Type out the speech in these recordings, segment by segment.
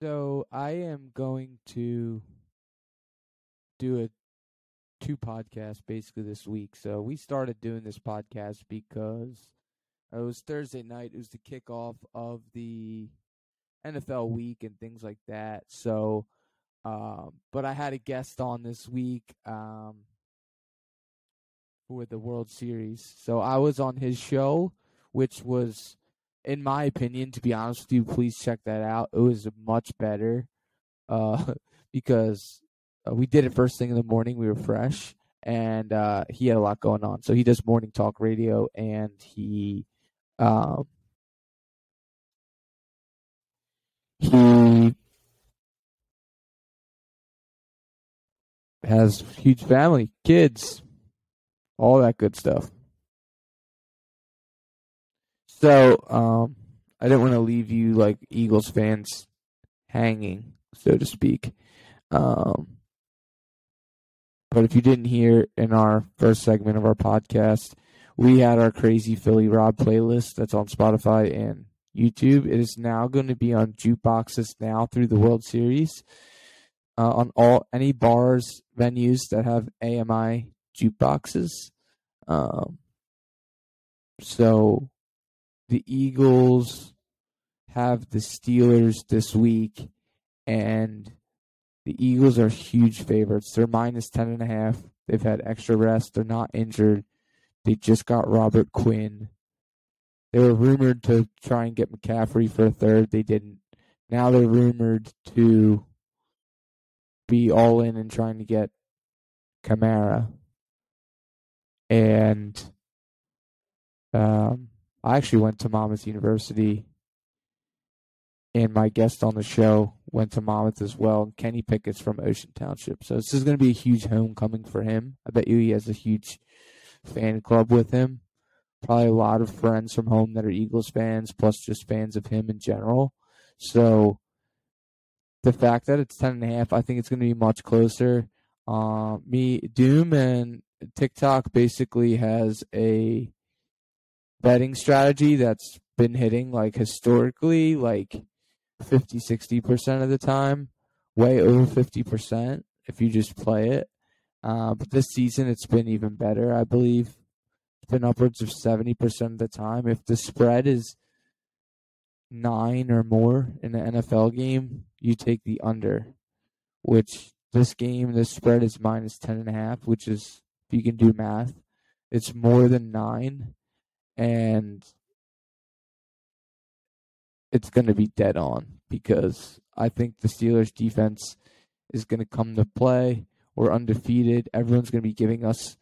So I am going to do a two podcasts basically this week. So we started doing this podcast because it was Thursday night. It was the kickoff of the NFL week and things like that. So, um, but I had a guest on this week um, for the World Series. So I was on his show, which was, in my opinion, to be honest with you, please check that out. It was much better uh, because uh, we did it first thing in the morning. We were fresh, and uh, he had a lot going on. So he does morning talk radio, and he um, he has huge family, kids, all that good stuff. So, um, I didn't want to leave you like Eagles fans hanging, so to speak. Um, but if you didn't hear in our first segment of our podcast, we had our crazy Philly Rob playlist that's on Spotify and YouTube. It is now going to be on jukeboxes now through the World Series. Uh, on all any bars venues that have AMI jukeboxes. Um, so the Eagles have the Steelers this week, and the Eagles are huge favorites. They're minus ten and a half. They've had extra rest. They're not injured. They just got Robert Quinn. They were rumored to try and get McCaffrey for a third. They didn't. Now they're rumored to be all in and trying to get Kamara. And um, I actually went to Monmouth University, and my guest on the show went to Monmouth as well. Kenny Pickett's from Ocean Township, so this is going to be a huge homecoming for him. I bet you he has a huge fan club with him. Probably a lot of friends from home that are Eagles fans, plus just fans of him in general. So the fact that it's ten and a half, I think it's going to be much closer. Uh, me, Doom, and TikTok basically has a betting strategy that's been hitting like historically like 50 60% of the time way over 50% if you just play it. Uh, but this season it's been even better i believe. It's been upwards of 70% of the time. If the spread is nine or more in an nfl game you take the under which this game the spread is minus 10 and a half which is if you can do math it's more than nine and it's going to be dead on because I think the Steelers defense is going to come to play. We're undefeated. Everyone's going to be giving us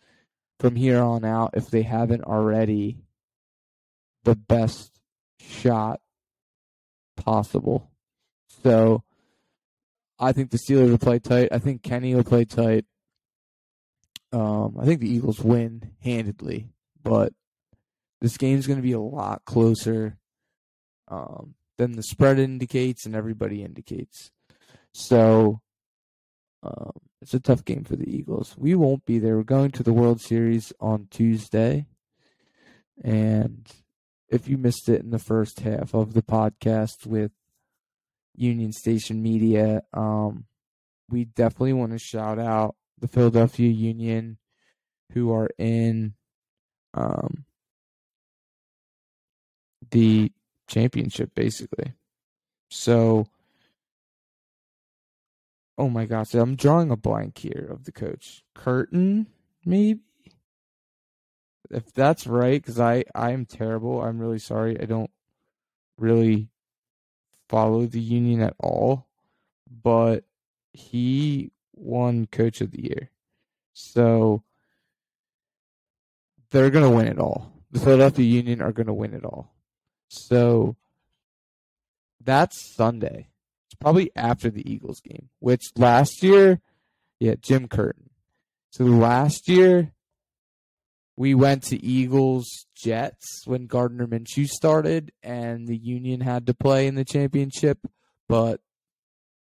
from here on out, if they haven't already, the best shot possible. So I think the Steelers will play tight. I think Kenny will play tight. Um, I think the Eagles win handedly, but this game's going to be a lot closer um, than the spread indicates and everybody indicates. So um, it's a tough game for the Eagles. We won't be there. We're going to the World Series on Tuesday. And if you missed it in the first half of the podcast with Union Station Media, um, we definitely want to shout out the Philadelphia Union who are in um, the championship basically. So oh my gosh, I'm drawing a blank here of the coach. Curtin, maybe? If that's right, because I, I am terrible. I'm really sorry. I don't really follow the union at all. But he won coach of the year. So they're gonna win it all. The Philadelphia Union are gonna win it all. So that's Sunday. It's probably after the Eagles game, which last year, yeah, Jim Curtin. So last year, we went to Eagles Jets when Gardner Minshew started, and the Union had to play in the championship, but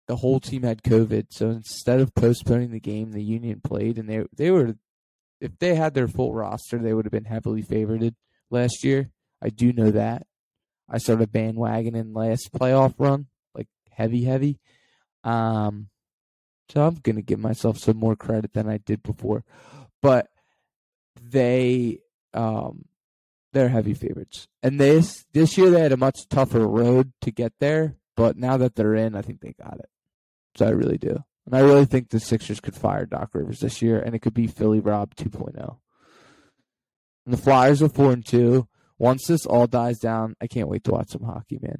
the whole team had COVID. So instead of postponing the game, the Union played, and they they were, if they had their full roster, they would have been heavily favored last year. I do know that. I started bandwagoning last playoff run, like heavy, heavy. Um, so I'm gonna give myself some more credit than I did before, but they um they're heavy favorites. And this this year they had a much tougher road to get there, but now that they're in, I think they got it. So I really do. And I really think the Sixers could fire Doc Rivers this year and it could be Philly Rob 2.0. And the Flyers are 4 and 2. Once this all dies down, I can't wait to watch some hockey, man.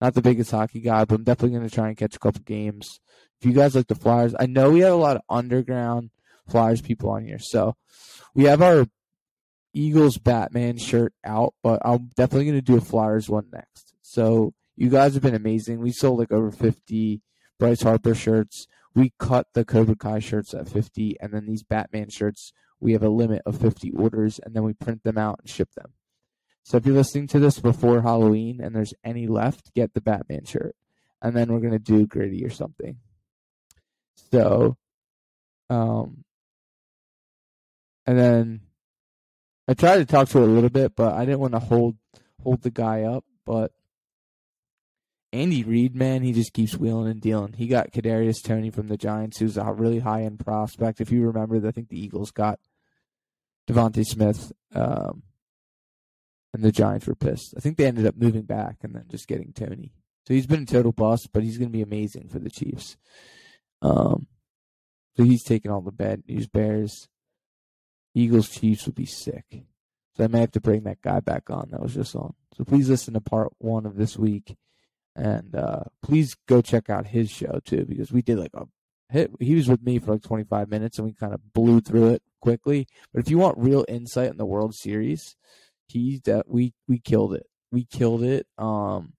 Not the biggest hockey guy, but I'm definitely going to try and catch a couple games. If you guys like the Flyers, I know we have a lot of underground Flyers people on here. So we have our Eagles Batman shirt out, but I'm definitely going to do a Flyers one next. So you guys have been amazing. We sold like over 50 Bryce Harper shirts. We cut the Cobra Kai shirts at 50, and then these Batman shirts, we have a limit of 50 orders, and then we print them out and ship them. So if you're listening to this before Halloween and there's any left, get the Batman shirt. And then we're to do gritty or something. So, um, and then I tried to talk to her a little bit, but I didn't want to hold hold the guy up. But Andy Reid, man, he just keeps wheeling and dealing. He got Kadarius Toney from the Giants, who's a really high end prospect. If you remember, I think the Eagles got DeVonta Smith, um, and the Giants were pissed. I think they ended up moving back and then just getting Toney. So he's been a total bust, but he's going to be amazing for the Chiefs. Um, so he's taking all the bad news bears. Eagles Chiefs would be sick. So I may have to bring that guy back on that was just on. So please listen to part one of this week. And uh, please go check out his show too, because we did like a hit. He was with me for like 25 minutes and we kind of blew through it quickly. But if you want real insight in the World Series, he that we we killed it. We killed it. Um,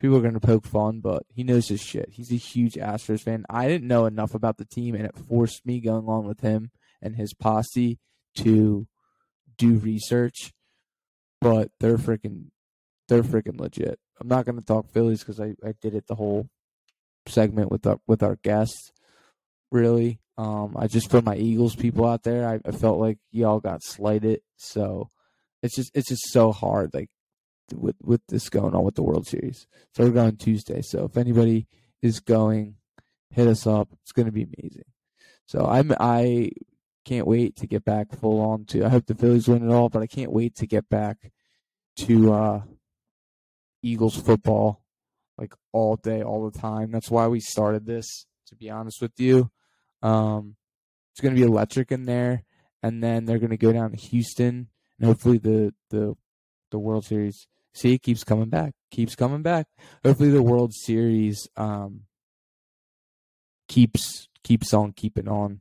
people are going to poke fun, but he knows his shit. He's a huge Astros fan. I didn't know enough about the team, and it forced me going along with him and his posse to do research. But they're freaking, they're freaking legit. I'm not going to talk Phillies because I, I did it the whole segment with our with our guests. Really, um, I just put my Eagles people out there. I, I felt like y'all got slighted, so it's just it's just so hard. Like with with this going on with the World Series. So we're going Tuesday. So if anybody is going, hit us up. It's going to be amazing. So I'm I can't wait to get back full on to. I hope the Phillies win it all, but I can't wait to get back to uh, Eagles football like all day, all the time. That's why we started this. To be honest with you, um, it's going to be electric in there, and then they're going to go down to Houston, and hopefully the the the World Series See, it keeps coming back, keeps coming back. Hopefully, the World Series um, keeps keeps on keeping on,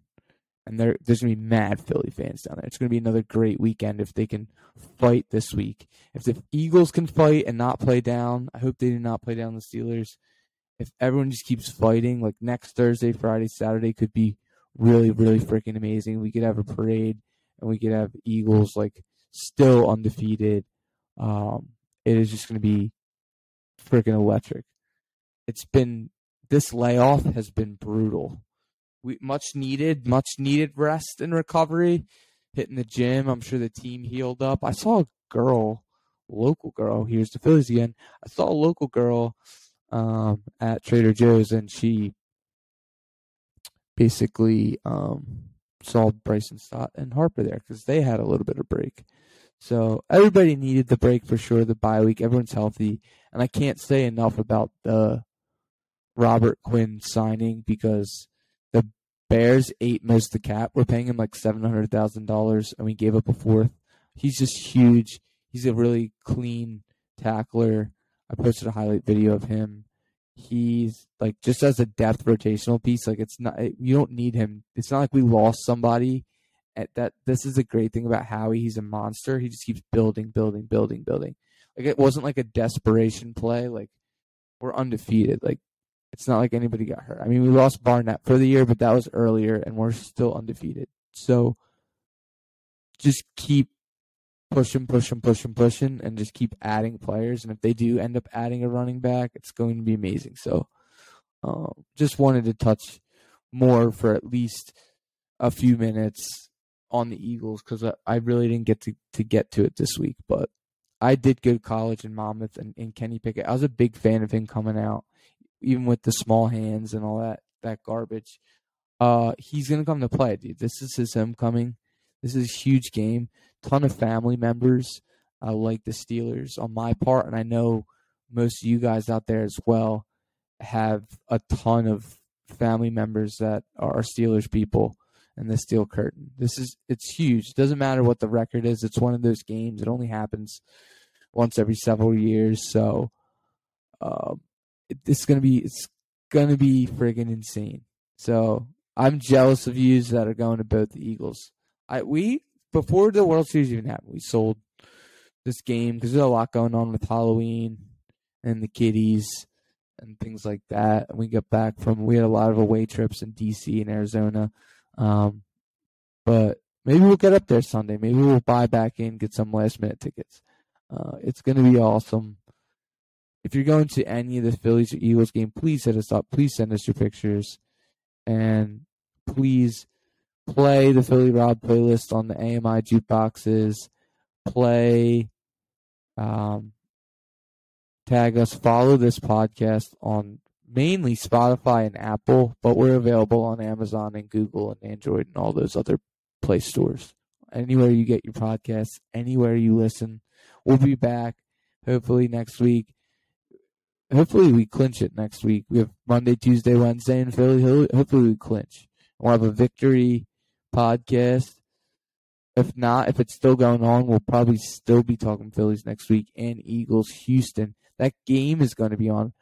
and there there's gonna be mad Philly fans down there. It's gonna be another great weekend if they can fight this week. If the Eagles can fight and not play down, I hope they do not play down the Steelers. If everyone just keeps fighting, like next Thursday, Friday, Saturday could be really, really freaking amazing. We could have a parade, and we could have Eagles like still undefeated. Um, it is just going to be freaking electric. It's been this layoff has been brutal. We much needed, much needed rest and recovery. Hitting the gym, I'm sure the team healed up. I saw a girl, local girl. Here's the Phillies again. I saw a local girl um, at Trader Joe's, and she basically um, saw Bryson Stott and Harper there because they had a little bit of break. So everybody needed the break for sure, the bye week. Everyone's healthy. And I can't say enough about the Robert Quinn signing because the Bears ate most of the cap. We're paying him like seven hundred thousand dollars and we gave up a fourth. He's just huge. He's a really clean tackler. I posted a highlight video of him. He's like just as a depth rotational piece, like it's not you don't need him. It's not like we lost somebody At that this is a great thing about Howie. He's a monster. He just keeps building, building, building, building. Like it wasn't like a desperation play. Like we're undefeated. Like it's not like anybody got hurt. I mean, we lost Barnett for the year, but that was earlier, and we're still undefeated. So just keep pushing, pushing, pushing, pushing, and just keep adding players. And if they do end up adding a running back, it's going to be amazing. So uh, just wanted to touch more for at least a few minutes on the Eagles because I, I really didn't get to, to get to it this week. But I did go to college in Monmouth and, and Kenny Pickett. I was a big fan of him coming out, even with the small hands and all that that garbage. Uh, he's gonna come to play, dude. This is his homecoming. This is a huge game. Ton of family members uh, like the Steelers on my part, and I know most of you guys out there as well have a ton of family members that are Steelers people and the Steel Curtain. This is it's huge. It doesn't matter what the record is. It's one of those games. It only happens once every several years. So uh, it's gonna be it's gonna be friggin' insane. So I'm jealous of yous that are going to both the Eagles. I we before the World Series even happened, we sold this game because there's a lot going on with Halloween and the kiddies and things like that. And we got back from we had a lot of away trips in DC and Arizona. Um, but maybe we'll get up there Sunday. Maybe we'll buy back in, get some last minute tickets. Uh, it's going to be awesome. If you're going to any of the Phillies or Eagles game, please hit us up. Please send us your pictures, and please play the Philly Rob playlist on the AMI jukeboxes. Play, um, tag us, follow this podcast on mainly Spotify and Apple, but we're available on Amazon and Google and Android and all those other Play stores. Anywhere you get your podcasts, anywhere you listen. We'll be back hopefully next week. Hopefully we clinch it next week. We have Monday, Tuesday, Wednesday in Philly. Hopefully we clinch. We'll have a victory podcast. If not, if it's still going on, we'll probably still be talking Phillies next week and Eagles, Houston. That game is going to be on.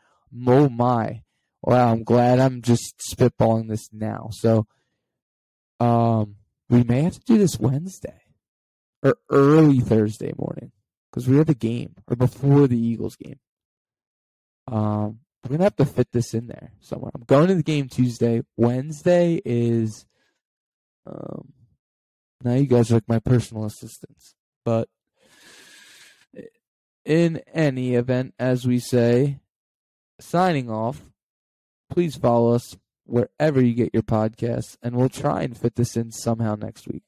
Oh my. Wow, I'm glad I'm just spitballing this now. So, um, we may have to do this Wednesday or early Thursday morning because we have the game or before the Eagles game. Um, we're gonna have to fit this in there somewhere. I'm going to the game Tuesday. Wednesday is, um, now you guys are like my personal assistants, but in any event, as we say, signing off. Please follow us wherever you get your podcasts, and we'll try and fit this in somehow next week.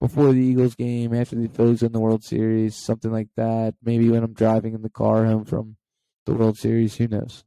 Before the Eagles game, after the Phillies win the World Series, something like that. Maybe when I'm driving in the car home from the World Series, who knows?